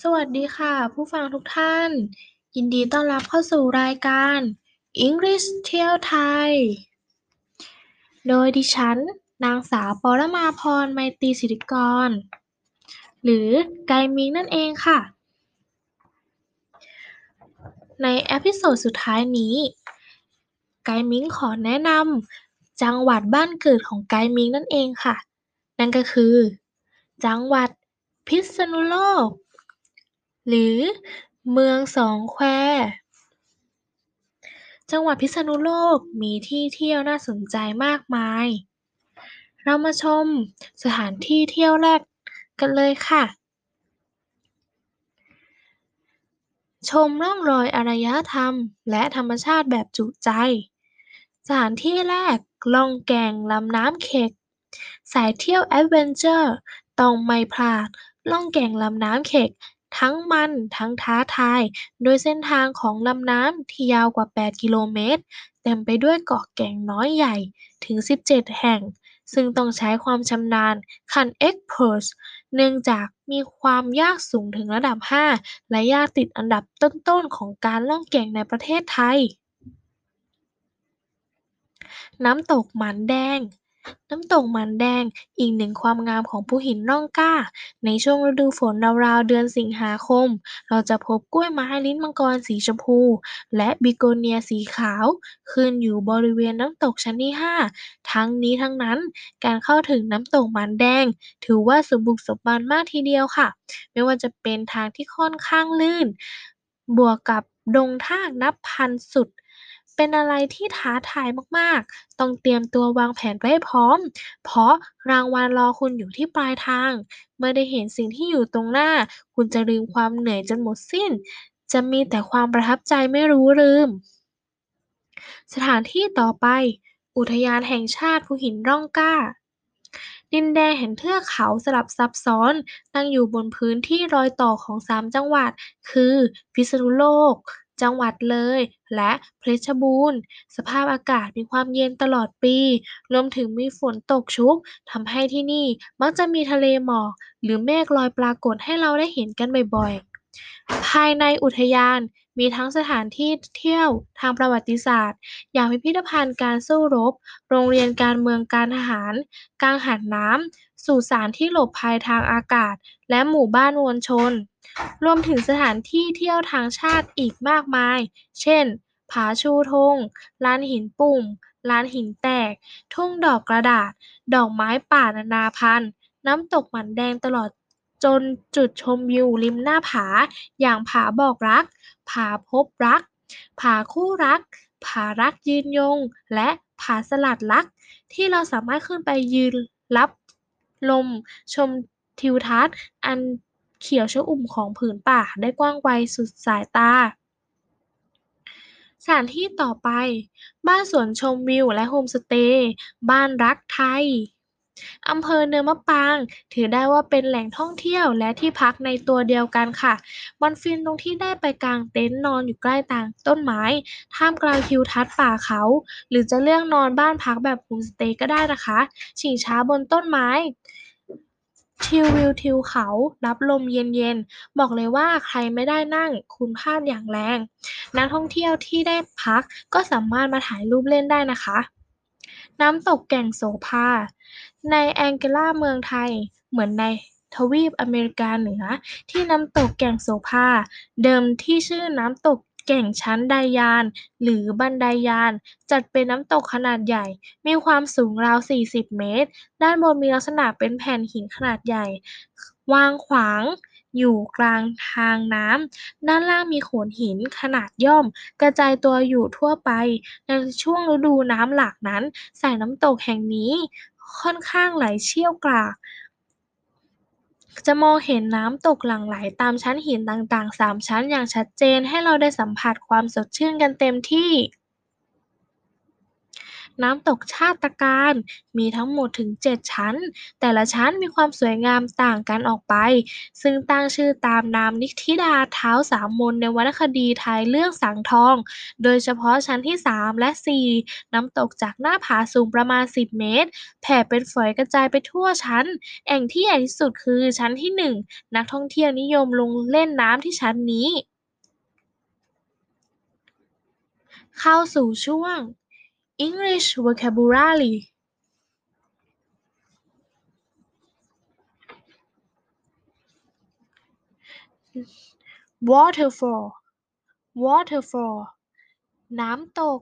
สวัสดีค่ะ ผู้ฟังทุกท่าน ยินดีต้อนรับเข้าสู่รายการ English เที่ยวไทย โดยดิฉัน นางสาวปรมาภรไมตรีสิทธิกร หรือไกมิงนั่นเองค่ะ ใน episode สุดท้ายนี้ ไกมิงขอแนะนำจังหวัดบ้านเกิดของไกมิงนั่นเองค่ะ นั่นก็คือ จังหวัด พิษณุโลก หรือเมืองสองแควจังหวัดพิษณุโลกมีที่เที่ยวน่าสนใจมากมาย เรามาชมสถานที่เที่ยวแรกกันเลยค่ะ ชมร่องรอยอารยธรรม และธรรมชาติแบบจุใจ สถานที่แรกล่องแก่งลำน้ำเข็ก สายเที่ยวแอดเวนเชอร์ต้องไม่พลาด ล่องแก่งลำน้ำเข็ก ทั้งมันทั้งท้าทาย โดยเส้นทางของลำน้ำที่ยาวกว่า 8 กิโลเมตร เต็มไปด้วยเกาะแก่งน้อยใหญ่ถึง 17 แห่ง ซึ่งต้องใช้ความชำนาญขันเอ็กเพรสเนื่องจากมีความยากสูงถึงระดับ 5 และยากติดอันดับต้นๆของการล่องแก่งในประเทศไทย น้ำตกหมันแดง น้ำตกหมันแดง อีกหนึ่งความงามของภูหินร่องกล้า ในช่วงฤดูฝนราวๆ เดือนสิงหาคม เราจะพบกล้วยไม้ลิ้นมังกรสีชมพู และบิโกเนียสีขาวขึ้นอยู่บริเวณน้ำตกชั้นที่ 5 ทั้งนี้ทั้งนั้นการเข้าถึงน้ำตกหมันแดง ถือว่าสมบุกสมบันมากทีเดียวค่ะ ไม่ว่าจะเป็นทางที่ค่อนข้างลื่น บวกกับดงทากนับพันสุด เป็นอะไรที่ท้าทายมาก ๆ ต้องเตรียมตัววางแผนไว้พร้อม เพราะรางวัลรอคุณอยู่ที่ปลายทาง เมื่อได้เห็นสิ่งที่อยู่ตรงหน้า คุณจะลืมความเหนื่อยจนหมดสิ้น จะมีแต่ความประทับใจไม่รู้ลืม สถานที่ต่อไป อุทยานแห่งชาติภูหินร่องกล้าดินแดนแห่งเทือกเขาสลับซับซ้อนตั้งอยู่บนพื้นที่รอยต่อของ 3 จังหวัด คือ พิษณุโลก จังหวัดเลย และเพชรบูรณ์ สภาพอากาศมีความเย็นตลอดปี รวมถึงมีฝนตกชุกทำให้ที่นี่มักจะมีทะเลหมอก หรือเมฆลอยปรากฏให้เราได้เห็นกันบ่อยๆ ภายในอุทยานมีทั้งสถานที่เที่ยวทางประวัติศาสตร์ อย่างพิพิธภัณฑ์การสู้รบ โรงเรียนการเมืองการทหารกังหันน้ำสุสานที่หลบภัยทางอากาศ และหมู่บ้านมวลชน รวมถึงสถานที่เที่ยวทางชาติอีกมากมาย เช่น ผาชูธง ลานหินปุ่ม ลานหินแตก ทุ่งดอกกระดาษ ดอกไม้ป่านานาพันธุ์ น้ำตกหมันแดงตลอดจนจุดชมวิวริมหน้าผา อย่างผาบอกรัก ผาพบรัก ผาคู่รัก ผารักยืนยง และผาสลัดรัก ที่เราสามารถขึ้นไปยืนรับลมชมทิวทัศน์อัน เขียวชอุ่มของผืนป่าได้กว้างไกลสุดสายตา สถานที่ต่อไป บ้านสวนชมวิวและโฮมสเตย์บ้านรักไทยอำเภอเนินมะปาง ถือได้ว่าเป็นแหล่งท่องเที่ยวและที่พักในตัวเดียวกันค่ะ มันฟินตรงที่ได้ไปกางเต็นท์นอนอยู่ใกล้ต่างต้นไม้ ท่ามกลางทิวทัศน์ป่าเขา หรือจะเลือกนอนบ้านพักแบบโฮมสเตย์ก็ได้นะคะ ชิงช้าบนต้นไม้ ชิลวิวทิวเขา รับลมเย็นๆ บอกเลยว่าใครไม่ได้นั่งคุณพลาดอย่างแรง นักท่องเที่ยวที่ได้พักก็สามารถมาถ่ายรูปเล่นได้นะคะ น้ำตกแก่งโสภา ในแองเกลาเมืองไทยเหมือนในทวีปอเมริกาเหนือ ที่น้ำตกแก่งโสภา เดิมที่ชื่อน้ำตก แก่งชั้นไดยาน หรือบันไดยาน จัดเป็นน้ำตกขนาดใหญ่ มีความสูงราว 40 เมตร ด้านบนมีลักษณะเป็นแผ่นหินขนาดใหญ่ วางขวางอยู่กลางทางน้ำ ด้านล่างมีโขดหินขนาดย่อม กระจายตัวอยู่ทั่วไป ในช่วงฤดูน้ำหลากนั้น สายน้ำตกแห่งนี้ค่อนข้างไหลเชี่ยวกราก จะมองเห็นน้ำตกหลั่งไหลตามชั้นหินต่างๆ3ชั้นอย่างชัดเจน ให้เราได้สัมผัสความสดชื่นกันเต็มที่ น้ำตกชาตการมีทั้งหมดถึง 7 ชั้น แต่ละชั้นมีความสวยงามต่างกันออกไป ซึ่งตั้งชื่อตามนามนิธิดาเท้าสามมนในวรรณคดีไทยเรื่องสังทอง โดยเฉพาะชั้นที่ 3 และ 4 น้ำตกจากหน้าผาสูงประมาณ 10 เมตร แผ่เป็นฝอยกระจายไปทั่วชั้น แอ่งที่ใหญ่ที่สุดคือชั้นที่ 1 นักท่องเที่ยวนิยมลงเล่นน้ำที่ชั้นนี้ เข้าสู่ช่วง English Vocabulary waterfall waterfall น้ำตก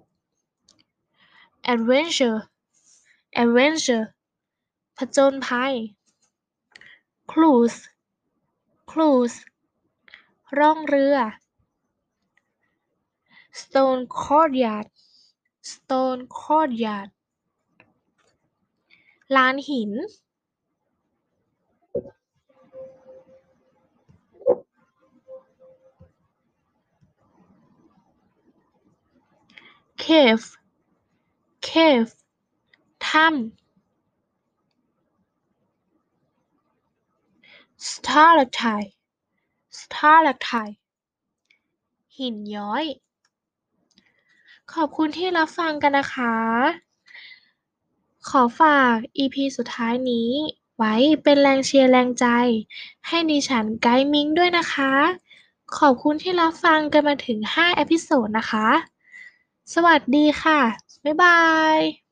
adventure adventure ผจญภัย cruise cruise ร่องเรือ stone courtyard stone courtyard ลานหิน cave cave ถ้ำ stalactite stalactite หินย้อย ขอบคุณที่รับฟังกันนะคะ ขอฝาก EP สุดท้ายนี้ ไว้เป็นแรงเชียร์แรงใจ ให้ดิฉันไกด์มิงด้วยนะคะ ขอบคุณที่รับฟังกันมาถึง 5 episode นะคะ สวัสดีค่ะ บ๊ายบาย